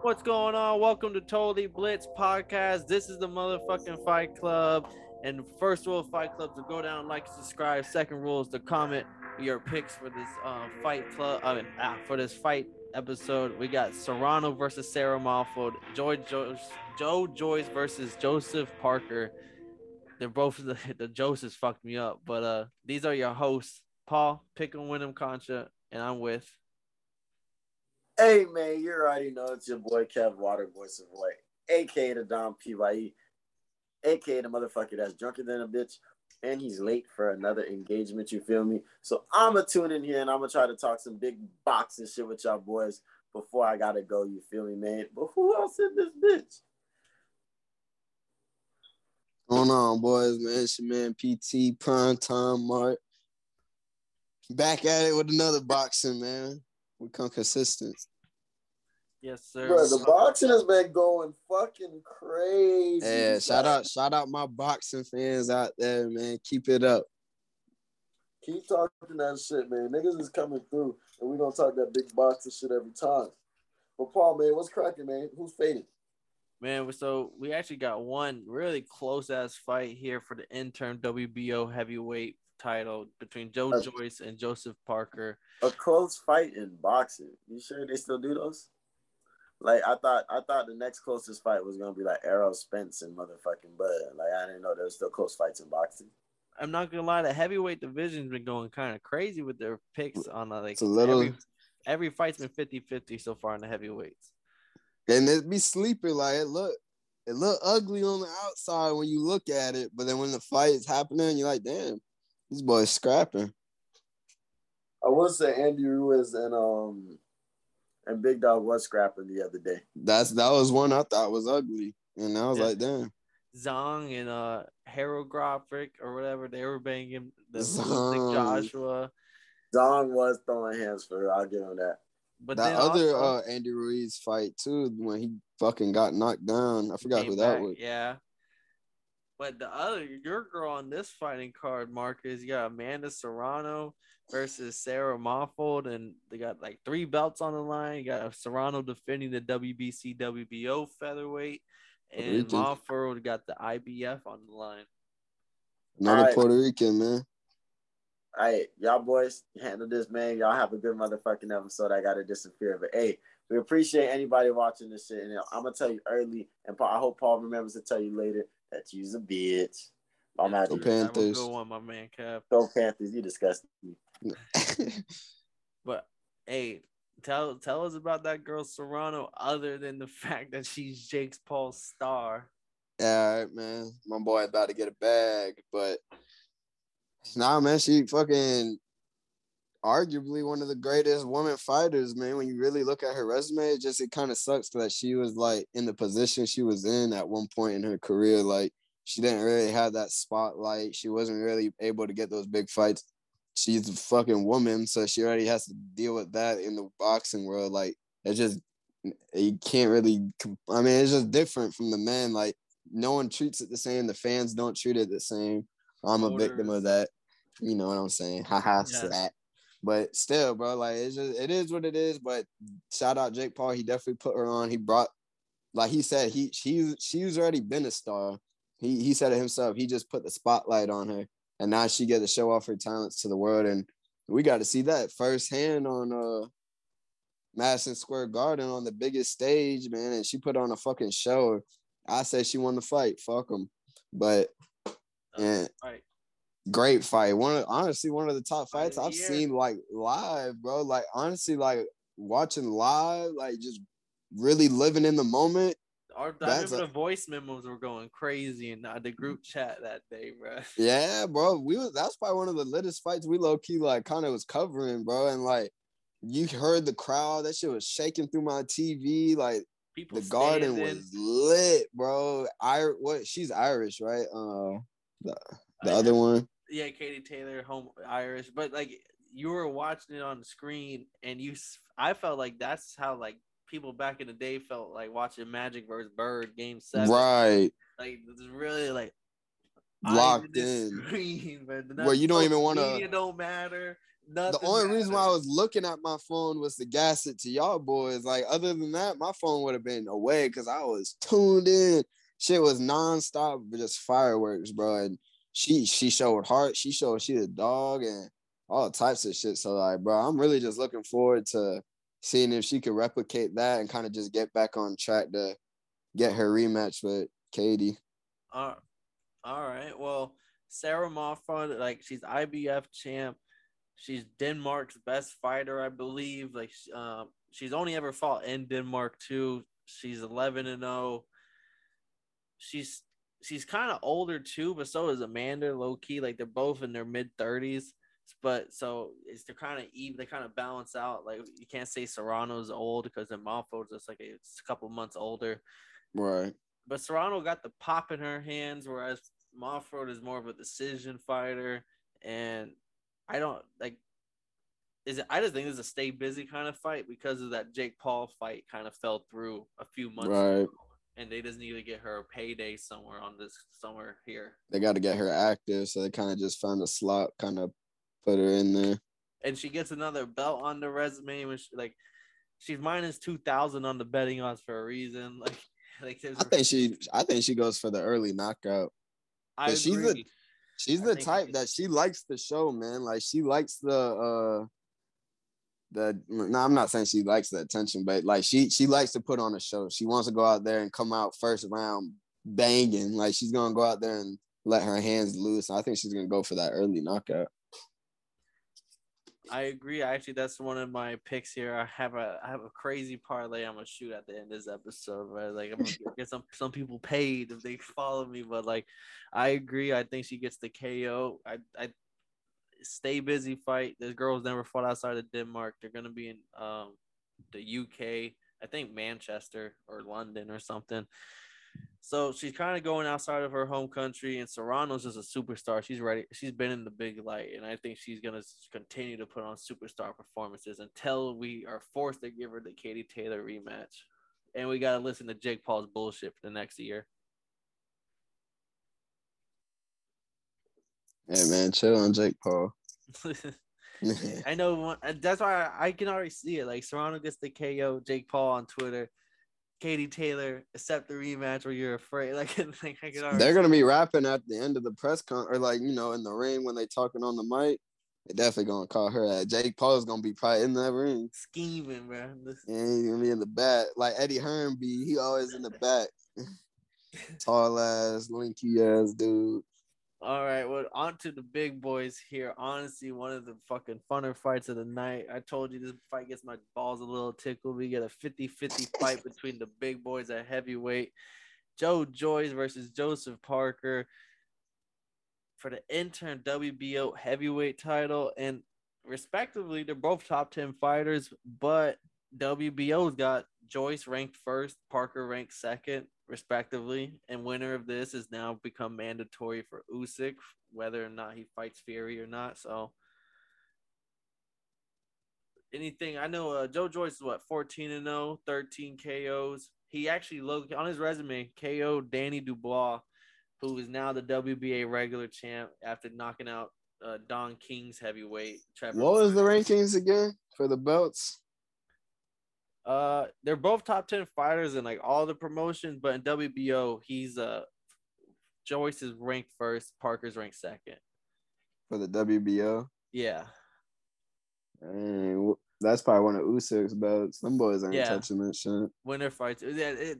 What's going on? Welcome to Totally Blitz podcast. This is the motherfucking Fight Club. And first rule of Fight Club to go down, like, subscribe. Second rule is to comment your picks for this uh, Fight Club. I mean, ah, for this fight episode. We got Serrano versus Sarah Malfold, Joy jo- Joe Joyce versus Joseph Parker. They're both the the Josephs fucked me up, but uh, these are your hosts, Paul Pickle Wyndham Concha, and I'm with. Hey man, you already know it's your boy Kev Water Voice of Boy, aka the Don PYE, aka the motherfucker that's drunker than a bitch, and he's late for another engagement. You feel me? So I'ma tune in here and I'm gonna try to talk some big boxing shit with y'all boys before I gotta go. You feel me, man? But who else in this bitch? going on, boys, man? It's your man PT Prime Time Mark. Back at it with another boxing, man. We come consistent. Yes, sir. Bro, the boxing has been going fucking crazy. Yeah, shout out, shout out my boxing fans out there, man. Keep it up. Keep talking that shit, man. Niggas is coming through, and we gonna talk that big boxing shit every time. But Paul, man, what's cracking, man? Who's fading? Man, so we actually got one really close ass fight here for the interim WBO heavyweight title between Joe Uh, Joyce and Joseph Parker. A close fight in boxing. You sure they still do those? Like I thought, I thought the next closest fight was gonna be like Errol Spence and motherfucking Bud. Like I didn't know there was still close fights in boxing. I'm not gonna lie, the heavyweight division's been going kind of crazy with their picks on uh, like It's a little- every, every fight's been 50-50 so far in the heavyweights. And it be sleeping like it look, it look ugly on the outside when you look at it, but then when the fight is happening, you're like, damn, these boys scrapping. I would say Andy Ruiz and um and Big Dog was scrapping the other day. That's that was one I thought was ugly, and I was Yeah. like, damn. Zong and uh Harold Groffrick or whatever they were banging the Zong. Joshua. Zong was throwing hands for her. I'll give him that. But that other also uh, Andy Ruiz fight too, when he fucking got knocked down. I forgot who that back, was. Yeah. But the other your girl on this fighting card, Marcus, you got Amanda Serrano versus Sarah Moffold, and they got like three belts on the line. You got Serrano defending the WBC WBO featherweight, and Rican. Moffold got the IBF on the line. Another Alright. Puerto Rican man. All right, y'all boys handle this, man. Y'all have a good motherfucking episode. I gotta disappear, but hey, we appreciate anybody watching this shit. And I'm gonna tell you early, and I hope Paul remembers to tell you later that you's a bitch. I'm Yeah, out Go here. Pan- Have a Panthers. good one, my man, Kev. Go Panthers, you disgust me. But hey, tell tell us about that girl Serrano, other than the fact that she's Jake's Paul's star. Yeah, all right, man. My boy about to get a bag, but nah, man, she fucking arguably one of the greatest women fighters, man. When you really look at her resume, it just it kind of sucks that she was like in the position she was in at one point in her career. Like she didn't really have that spotlight. She wasn't really able to get those big fights. She's a fucking woman, so she already has to deal with that in the boxing world. Like it's just eh, you can't really. I mean, it's just different from the men. Like no one treats it the same. The fans don't treat it the same. I'm a victim of that. You know what I'm saying? Haha, Yeah. But still, bro, like it's just it is what it is. But shout out Jake Paul. He definitely put her on. He brought, like he said, he she she's already been a star. He he said it himself. He just put the spotlight on her, and now she get to show off her talents to the world. And we got to see that firsthand on uh Madison Square Garden on the biggest stage, man. And she put on a fucking show. I said she won the fight. Fuck them. But Yeah. Right. Great fight. One of honestly one of the top fights I've year. seen like live, bro. Like honestly, like watching live, like just really living in the moment. Our, I remember a- the voice memos were going crazy in the group chat that day, bro. Yeah, bro. We was that's probably one of the latest fights we low key like kind of was covering, bro. And like you heard the crowd, that shit was shaking through my TV. Like People the garden standing. was lit, bro. I what she's Irish, right? Uh the, the other one. Yeah, Katie Taylor, home Irish, but like you were watching it on the screen, and you, I felt like that's how like people back in the day felt like watching Magic versus Bird Game Seven. Right. Like it's really like Locked in. Screen, Where you don't even wanna- Media don't matter. the only reason why I was looking at my phone was to gas it to y'all boys. Like other than that, my phone would have been away because I was tuned in. Shit was nonstop, just fireworks, bro. And she she showed heart. She showed she a dog and all types of shit. So like, bro, I'm really just looking forward to seeing if she could replicate that and kind of just get back on track to get her rematch with Katie. Uh, all right. Well, Sarah Moffat, like she's IBF champ. She's Denmark's best fighter, I believe. Like, um, she's only ever fought in Denmark too. She's 11 and 0. She's she's kind of older too, but so is Amanda, low key. Like they're both in their mid 30s. But so it's they're kind of even. They kind of balance out. Like you can't say Serrano's old because then Monfort's just like a, a couple months older. Right. But Serrano got the pop in her hands, whereas Monfort is more of a decision fighter. And I don't like. Is it? I just think it's a stay busy kind of fight because of that Jake Paul fight kind of fell through a few months right. ago and they just need to get her a payday somewhere on this somewhere here. They got to get her active, so they kind of just found a slot, kind of put her in there. And she gets another belt on the resume, when which like she's minus two thousand on the betting odds for a reason. Like, like I think she, I think she goes for the early knockout. I she's the, she's the type that she likes the show, man. Like she likes the uh the no, I'm not saying she likes the attention, but like she she likes to put on a show. She wants to go out there and come out first round banging. Like she's gonna go out there and let her hands loose. I think she's gonna go for that early knockout. I agree. Actually, that's one of my picks here. I have a I have a crazy parlay I'm gonna shoot at the end of this episode. Right, like I'm gonna get some some people paid if they follow me. But like, I agree. I think she gets the KO. I I stay busy fight. This girls never fought outside of Denmark. They're gonna be in um, the UK, I think Manchester or London or something. So she's kind of going outside of her home country, and Serrano's just a superstar. She's ready. She's been in the big light, and I think she's gonna continue to put on superstar performances until we are forced to give her the Katie Taylor rematch, and we gotta listen to Jake Paul's bullshit for the next year. Hey man, chill on Jake Paul. I know one, that's why I, can already see it. Like Serrano gets the KO, Jake Paul on Twitter, Katie Taylor accept the rematch, or you're afraid. Like, like I can already they're gonna be rapping at the end of the press con, or like you know in the ring when they talking on the mic. They definitely gonna call her that. Jake Paul's gonna be probably in that ring, scheming, bro. And he's gonna be in the back, like Eddie Hearn be. He always in the back. Tall ass, lanky ass dude. All right, well, on to the big boys here. Honestly, one of the fucking funner fights of the night. I told you this fight gets my balls a little tickled. We get a 50 50 fight between the big boys at heavyweight. Joe Joyce versus Joseph Parker for the interim WBO heavyweight title. And respectively, they're both top 10 fighters, but WBO's got Joyce ranked first, Parker ranked second respectively. And winner of this has now become mandatory for Usyk, whether or not he fights Fury or not. So anything I know uh, Joe Joyce is what 14 and 0, 13 KOs. He actually looked on his resume KO Danny Dubois, who is now the WBA regular champ after knocking out uh, Don King's heavyweight. Trevor what was the rankings again for the belts? Uh, they're both top ten fighters in like all the promotions, but in WBO, he's uh Joyce is ranked first, Parker's ranked second. For the WBO. Yeah. And that's probably one of Usyk's belts. Some boys ain't yeah. touching that shit. Winner fights.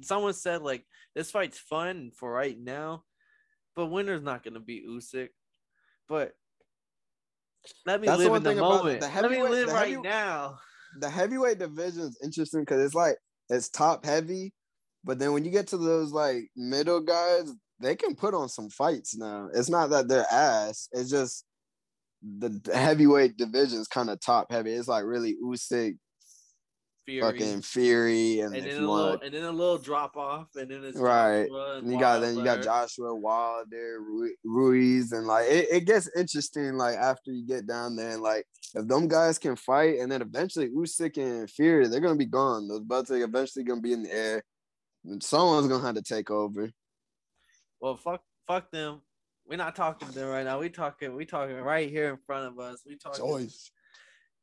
someone said like this fight's fun for right now, but winner's not gonna be Usyk. But let me that's live in the moment. The let me live right now the heavyweight division is interesting because it's like it's top heavy, but then when you get to those like middle guys, they can put on some fights now. It's not that they're ass. It's just the heavyweight division is kind of top heavy. It's like really Usyk, Fury. fucking Fury, and, and then a little, and then a little drop off, and then it's right. And you got then you got Joshua Wilder, Ruiz, and like it, it gets interesting. Like after you get down there, and like if them guys can fight, and then eventually Usyk and Fury, they're gonna be gone. Those belts are eventually gonna be in the air. And someone's gonna have to take over. Well, fuck, fuck them. We're not talking to them right now. We talking, we talking right here in front of us. We talking. Joyce.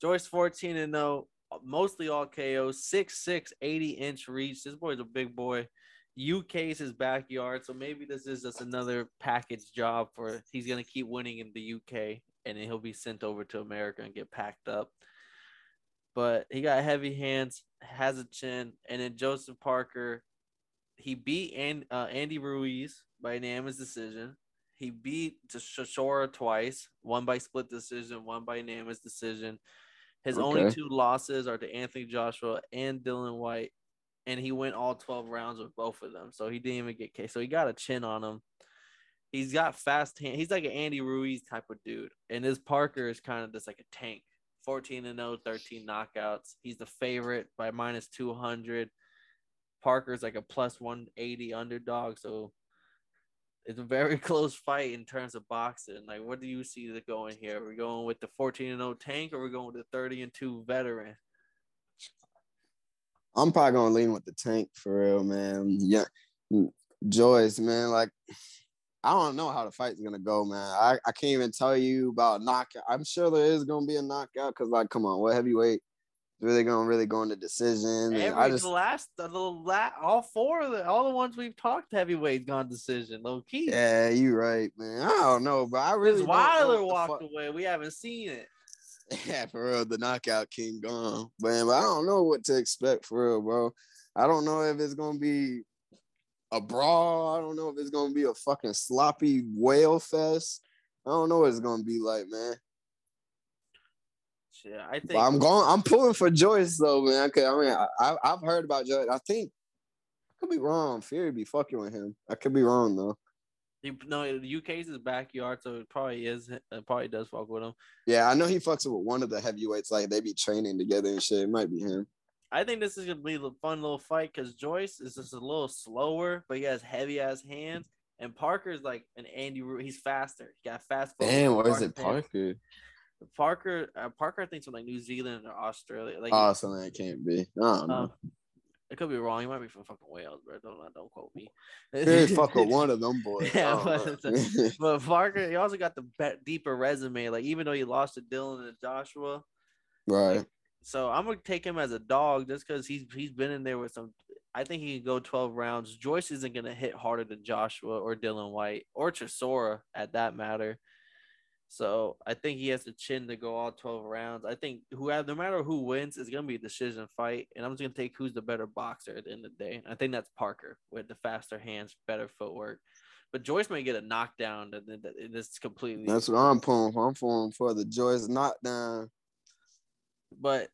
Joyce 14 and 0, mostly all KOs, 6'6, 80 inch reach. This boy's a big boy. UK is his backyard, so maybe this is just another package job for he's gonna keep winning in the UK and then he'll be sent over to America and get packed up. But he got heavy hands, has a chin, and then Joseph Parker, he beat and, uh, Andy Ruiz by unanimous decision. He beat Chisora twice, one by split decision, one by unanimous decision. His okay. only two losses are to Anthony Joshua and Dillian Whyte, and he went all 12 rounds with both of them. So he didn't even get K. So he got a chin on him. He's got fast hand. He's like an Andy Ruiz type of dude. And his Parker is kind of just like a tank. 14 and 0, 13 knockouts. He's the favorite by minus 200. Parker's like a plus 180 underdog. So it's a very close fight in terms of boxing. Like, what do you see that going here? Are we going with the 14 and 0 tank, or are we going with the 30 and 2 veteran? I'm probably gonna lean with the tank for real, man. Yeah, Joyce, man. Like, I don't know how the fight's gonna go, man. I, I can't even tell you about knockout. I'm sure there is gonna be a knockout because, like, come on, what heavyweight is really gonna really go into decision. Every, I just the last the last all four of the all the ones we've talked heavyweight gone decision low key. Yeah, you're right, man. I don't know, but I really Wilder walked away. We haven't seen it. Yeah, for real, the knockout king gone, man. But I don't know what to expect for real, bro. I don't know if it's gonna be a brawl. I don't know if it's gonna be a fucking sloppy whale fest. I don't know what it's gonna be like, man. Yeah, I think but I'm going. I'm pulling for Joyce though, man. Okay, I mean, I, I've heard about Joyce. I think I could be wrong. Fury be fucking with him. I could be wrong though. He, no, the UK's his backyard, so it probably is. It probably does fuck with him. Yeah, I know he fucks with one of the heavyweights. Like they be training together and shit. It might be him. I think this is gonna be a fun little fight because Joyce is just a little slower, but he has heavy ass hands. And Parker's like an Andy. He's faster. He got fast. Damn, where is it, Parker? Parker, uh, Parker, I think from like New Zealand or Australia. Like, oh, something that can't be. I don't know. Um, it could be wrong. He might be from fucking Wales, bro. Don't don't quote me. He's fucking one of them boys. Yeah, but, but, Parker, he also got the be- deeper resume. Like even though he lost to Dillian and Joshua, right? Like, so I'm gonna take him as a dog just because he's he's been in there with some. I think he can go 12 rounds. Joyce isn't gonna hit harder than Joshua or Dillian Whyte or Chisora at that matter. So I think he has the chin to go all 12 rounds. I think who have no matter who wins, it's gonna be a decision fight. And I'm just gonna take who's the better boxer at the end of the day. I think that's Parker with the faster hands, better footwork. But Joyce may get a knockdown and then it's completely That's what I'm pulling for. I'm pulling for the Joyce knockdown. But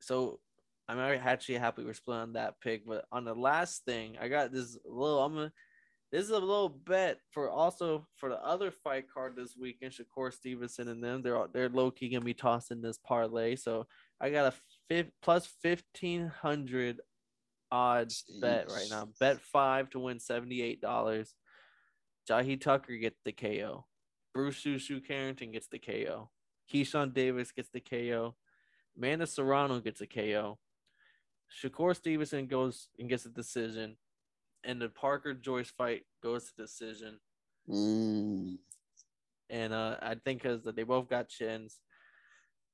so I'm actually happy we're split on that pick. But on the last thing, I got this little I'm gonna this is a little bet for also for the other fight card this weekend. Shakur Stevenson and them. They're they're low key gonna be tossing this parlay. So I got a fifth, plus fifteen hundred odds Jeez. bet right now. Bet five to win seventy eight dollars. Jahi Tucker gets the KO. Bruce Shushu Carrington gets the KO. Keyshawn Davis gets the KO. Amanda Serrano gets a KO. Shakur Stevenson goes and gets a decision and the Parker Joyce fight goes to decision. Mm. And uh, I think because they both got chins,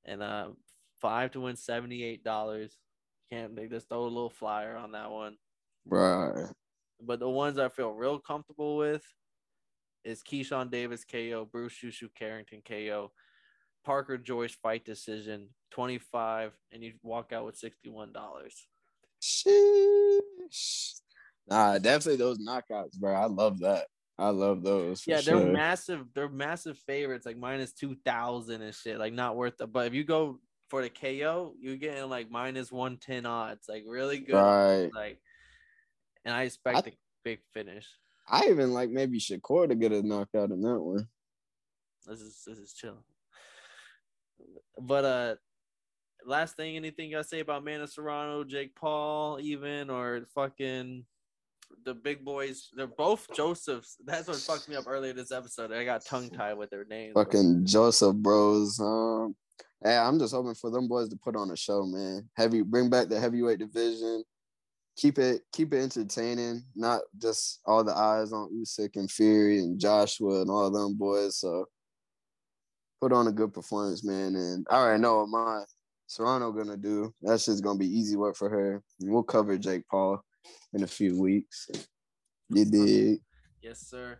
and uh, five to win seventy eight dollars. Can't they just throw a little flyer on that one? Right. But the ones I feel real comfortable with is Keyshawn Davis KO, Bruce Shushu Carrington KO, Parker Joyce fight decision, 25, and you walk out with $61. Sheesh. Nah, definitely those knockouts, bro. I love that. I love those. Yeah, they're sure. massive. They're massive favorites, like minus two thousand and shit. Like not worth it. But if you go for the KO, you're getting like minus one ten odds, like really good. Right. Like, and I expect I, a big finish. I even like maybe Shakur to get a knockout in that one. This is this is chill. But uh, last thing, anything gotta say about Mana Serrano, Jake Paul, even or fucking the big boys. They're both Josephs. That's what fucked me up earlier this episode. I got tongue tied with their names. Fucking. Joseph Bros. Um, hey, I'm just hoping for them boys to put on a show, man. Heavy, bring back the heavyweight division. Keep it, keep it entertaining. Not just all the eyes on Usyk and Fury and Joshua and all them boys. So put on a good performance, man. And I already know what my Serrano gonna do. That's just gonna be easy work for her. We'll cover Jake Paul in a few weeks. You did. Yes, sir.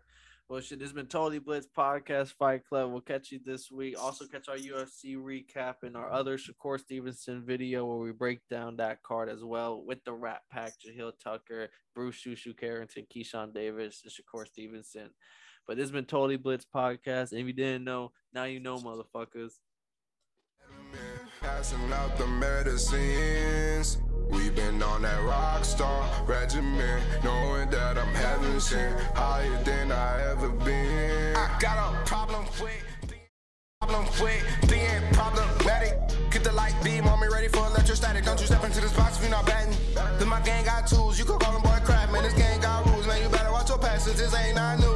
Well, shit, this has been Totally Blitz Podcast Fight Club. We'll catch you this week. Also, catch our UFC recap and our other Shakur Stevenson video where we break down that card as well with the Rat Pack, Jahi Tucker, Bruce Shushu Carrington, Keyshawn Davis, and Shakur Stevenson. But this has been Totally Blitz Podcast. And if you didn't know, now you know, motherfuckers. Passing out the medicines. We've been on that rock star regimen, knowing that I'm heaven sent, higher than I ever been. I got a problem with problem with being problematic. Get the light beam on me, ready for electrostatic. Don't you step into this box if you're not batting. Then my gang got tools, you can call them boy crap, man. This gang got rules, man. You better watch your passes. This ain't nothing